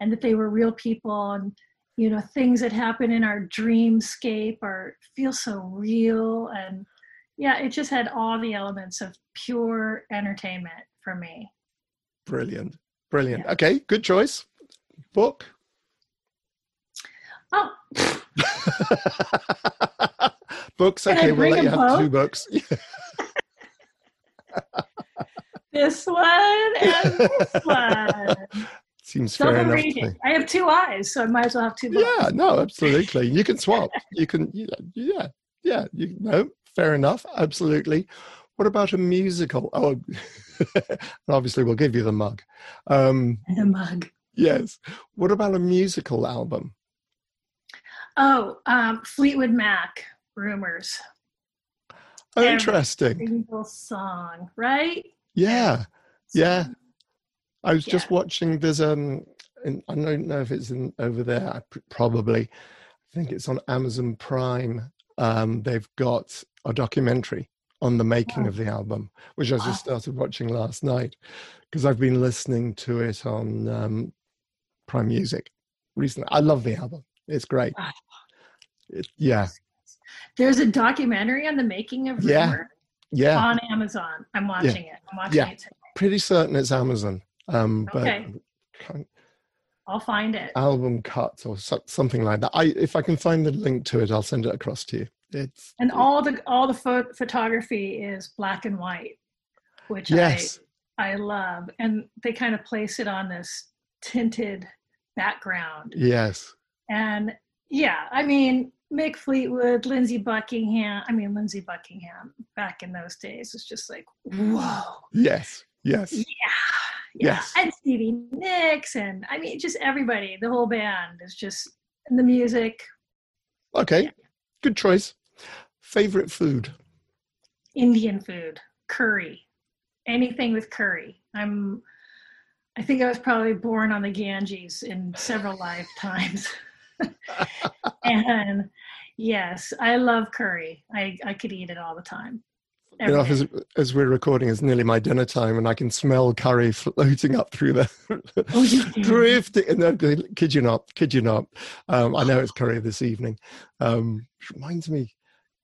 and that they were real people and you know things that happen in our dreamscape are feel so real and yeah it just had all the elements of pure entertainment for me. Brilliant. Brilliant. Yeah. okay good choice. Book? Oh. [laughs] Books okay we'll let you have book? two books [laughs] [laughs] this one and this [laughs] one. Seems fair enough. I have two eyes, so I might as well have two. Books. Yeah, no, absolutely. You can swap. you can, yeah, yeah. You know, fair enough. Absolutely. What about a musical? Oh, [laughs] obviously, we'll give you the mug. Um, the mug. Yes. What about a musical album? Oh, um, Fleetwood Mac, Rumors. Oh, interesting. Every single song, right? Yeah. Yeah. I was yeah. just watching. There's um, I don't know if it's in over there. i Probably, I think it's on Amazon Prime. Um, they've got a documentary on the making wow. of the album, which I wow. just started watching last night because I've been listening to it on um, Prime Music recently. I love the album. It's great. Wow. It, yeah. There's a documentary on the making of yeah. Yeah. on Amazon. I'm watching yeah. it. I'm watching yeah. it today. Pretty certain it's Amazon. Um, okay. But I'll find it. Album cuts or something like that. I if I can find the link to it, I'll send it across to you. It's and all the all the pho- photography is black and white, which yes. I I love, and they kind of place it on this tinted background. Yes. And yeah, I mean Mick Fleetwood, Lindsey Buckingham. I mean Lindsey Buckingham back in those days was just like whoa. Yes. Yes. Yeah yes. and Stevie Nicks, and I mean, just everybody. The whole band is just the music. Okay, yeah. good choice. Favorite food? Indian food, curry, anything with curry. I'm. I think I was probably born on the Ganges in several lifetimes. [laughs] [laughs] and yes, I love curry. I, I could eat it all the time you know, as, as, we're recording, it's nearly my dinner time, and I can smell curry [laughs] floating up through the oh, [laughs] drifting. No, kid you not, kid you not. Um, I know it's curry this evening. Um, reminds me,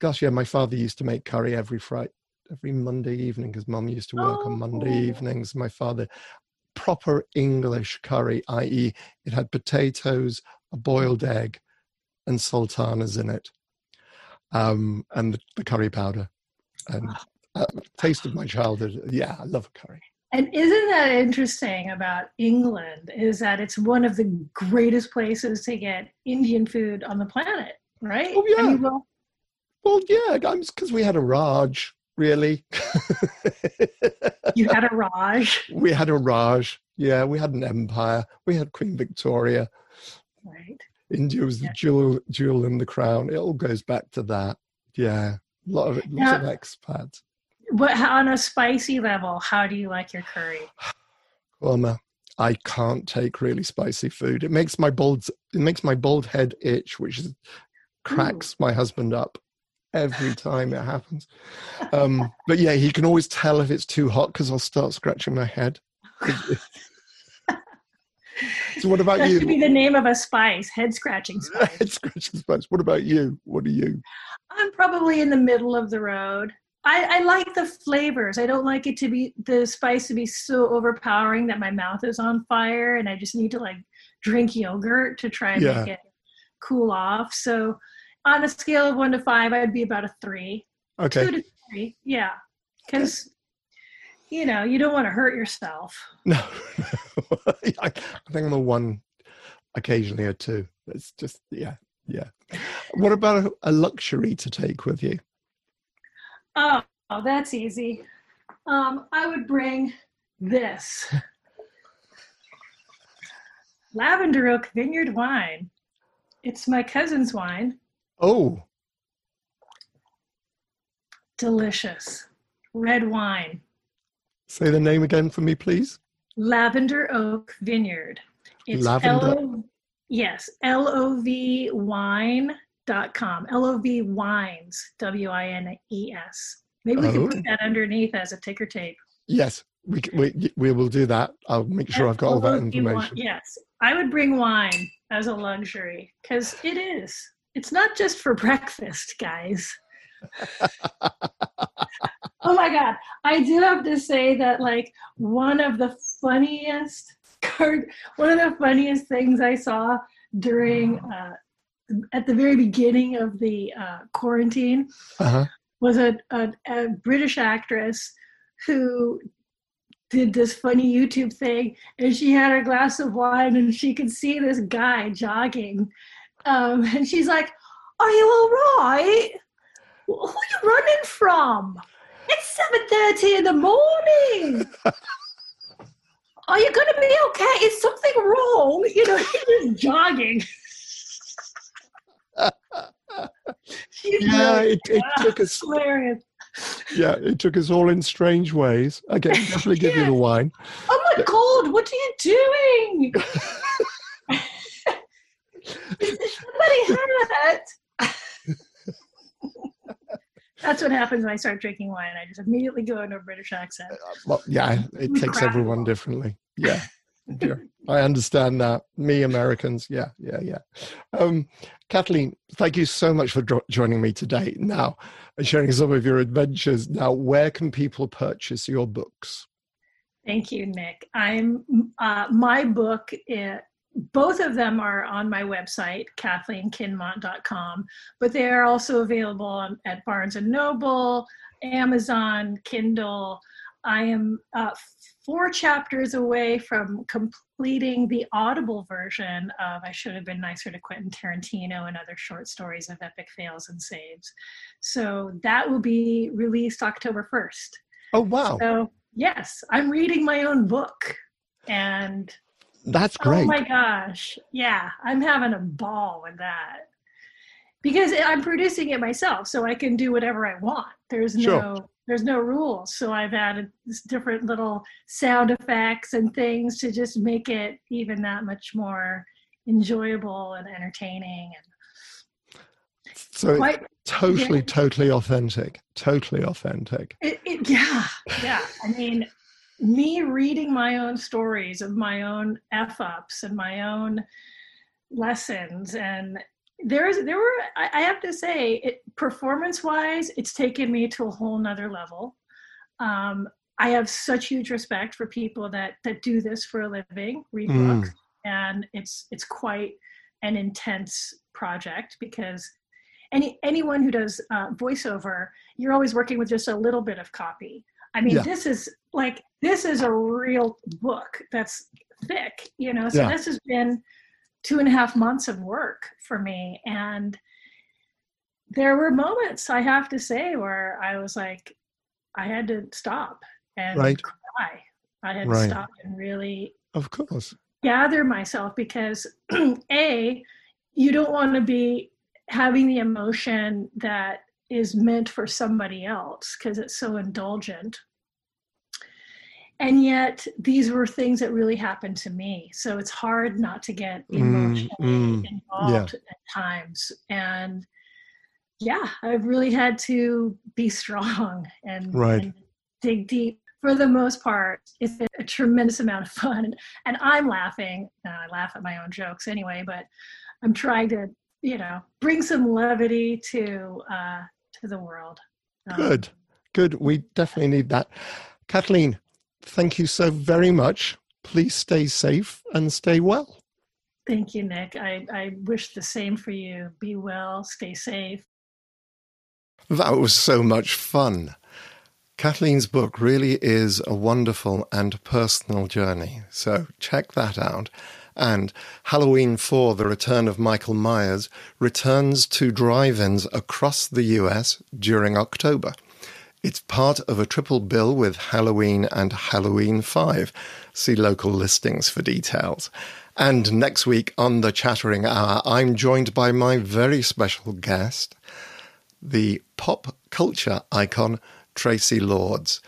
gosh, yeah, my father used to make curry every Friday, every Monday evening because Mum used to work oh. on Monday oh. evenings. My father, proper English curry, i.e., it had potatoes, a boiled egg, and sultanas in it, um, and the, the curry powder and uh, taste of my childhood. Yeah, I love curry. And isn't that interesting about England? Is that it's one of the greatest places to get Indian food on the planet, right? Oh yeah. I mean, well, well, yeah, because we had a Raj, really. you had a [laughs] Raj. We had a Raj. Yeah, we had an empire. We had Queen Victoria. Right. India was the yeah. jewel, jewel in the crown. It all goes back to that. Yeah. A lot of it, lots of expats. But on a spicy level, how do you like your curry? Well, I can't take really spicy food. It makes my bald it makes my bald head itch, which is, cracks Ooh. my husband up every time it happens. [laughs] Um, but yeah, he can always tell if it's too hot because I'll start scratching my head. [laughs] [laughs] so what about that you? That should be the name of a spice, head scratching [laughs] spice. head scratching spice. What about you? What are you? I'm probably in the middle of the road. I, I, like the flavors. I don't like it to be the spice to be so overpowering that my mouth is on fire and I just need to like drink yogurt to try and yeah. make it cool off. So on a scale of one to five, I'd be about a three. Okay. Two to three. Yeah. Because you know, you don't want to hurt yourself. No. [laughs] [laughs] I think I'm a one, occasionally or two. It's just yeah, yeah. What about a, a luxury to take with you? Oh, oh that's easy. Um, I would bring this [laughs] Lavender Oak Vineyard wine. It's my cousin's wine. Oh. Delicious. Red wine. Say the name again for me, please. Lavender Oak Vineyard. It's Lavender. L- yes, L O V Wine dot com. L O V wines, W I N E S. Maybe we oh. can put that underneath as a ticker tape. Yes, we, we, we will do that. I'll make sure I've got all that information. yes, I would bring wine as a luxury because it is. It's not just for breakfast, guys. Oh my god. I do have to say that like one of the funniest card one of the funniest things i saw during uh, at the very beginning of the uh, quarantine uh-huh. was a, a, a british actress who did this funny youtube thing and she had her glass of wine and she could see this guy jogging um, and she's like are you all right who are you running from It's seven thirty in the morning. Are you going to be okay? Is something wrong? You know, [laughs] he was jogging. [laughs] yeah, it, it ah, took us. Hilarious. Yeah, it took us all in strange ways. Okay, [laughs] definitely give you the wine. Oh my God, what are you doing? Is somebody hurt? That's what happens when I start drinking wine. I just immediately go into a British accent. Well, yeah, it takes everyone differently. Yeah. [laughs] yeah. I understand that. Me, Americans, yeah, yeah, yeah. Um, Kathleen, thank you so much for jo- joining me today. Now, and sharing some of your adventures. Now, where can people purchase your books? Thank you, Nick. I'm uh, my book. Both of them are on my website, kathleenkinmont.com, but they are also available on, at Barnes and Noble, Amazon, Kindle. I am uh, four chapters away from completing the audible version of I Should Have Been Nicer to Quentin Tarantino and other short stories of epic fails and saves. So that will be released October 1st. Oh, wow. So, yes, I'm reading my own book. And that's oh great. Oh my gosh. Yeah, I'm having a ball with that. Because I'm producing it myself, so I can do whatever I want. There's no sure. there's no rules. So I've added different little sound effects and things to just make it even that much more enjoyable and entertaining and so quite, totally yeah. totally authentic totally authentic it, it, yeah yeah i mean me reading my own stories of my own f ups and my own lessons and there's there were i have to say it performance wise it's taken me to a whole nother level um, i have such huge respect for people that that do this for a living read mm. books and it's it's quite an intense project because any anyone who does uh, voiceover you're always working with just a little bit of copy I mean, yeah. this is like this is a real book that's thick, you know. So yeah. this has been two and a half months of work for me, and there were moments I have to say where I was like, I had to stop and right. cry. I had right. to stop and really, of course, gather myself because [clears throat] a you don't want to be having the emotion that is meant for somebody else because it's so indulgent. And yet, these were things that really happened to me. So it's hard not to get mm, emotionally mm, mm, involved yeah. at times. And yeah, I've really had to be strong [laughs] and, right. and dig deep. For the most part, it's a, a tremendous amount of fun. [laughs] And I'm laughing. I laugh at my own jokes anyway, but I'm trying to, you know, bring some levity to uh, to the world. Um, good, good. We definitely need that. Kathleen, thank you so very much. Please stay safe and stay well. Thank you, Nick. I, I wish the same for you. Be well, stay safe. That was so much fun. Kathleen's book really is a wonderful and personal journey, so check that out. And Halloween 4 The Return of Michael Myers returns to drive ins across the US during October. It's part of a triple bill with Halloween and Halloween 5. See local listings for details. And next week on the Chattering Hour, I'm joined by my very special guest, the pop culture icon Traci Lords.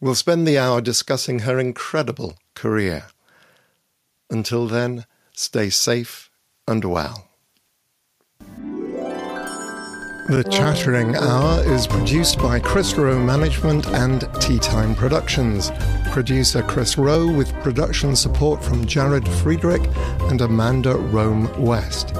We'll spend the hour discussing her incredible career. Until then, stay safe and well. The Chattering Hour is produced by Chris Rowe Management and Tea Time Productions. Producer Chris Rowe with production support from Jared Friedrich and Amanda Rome West.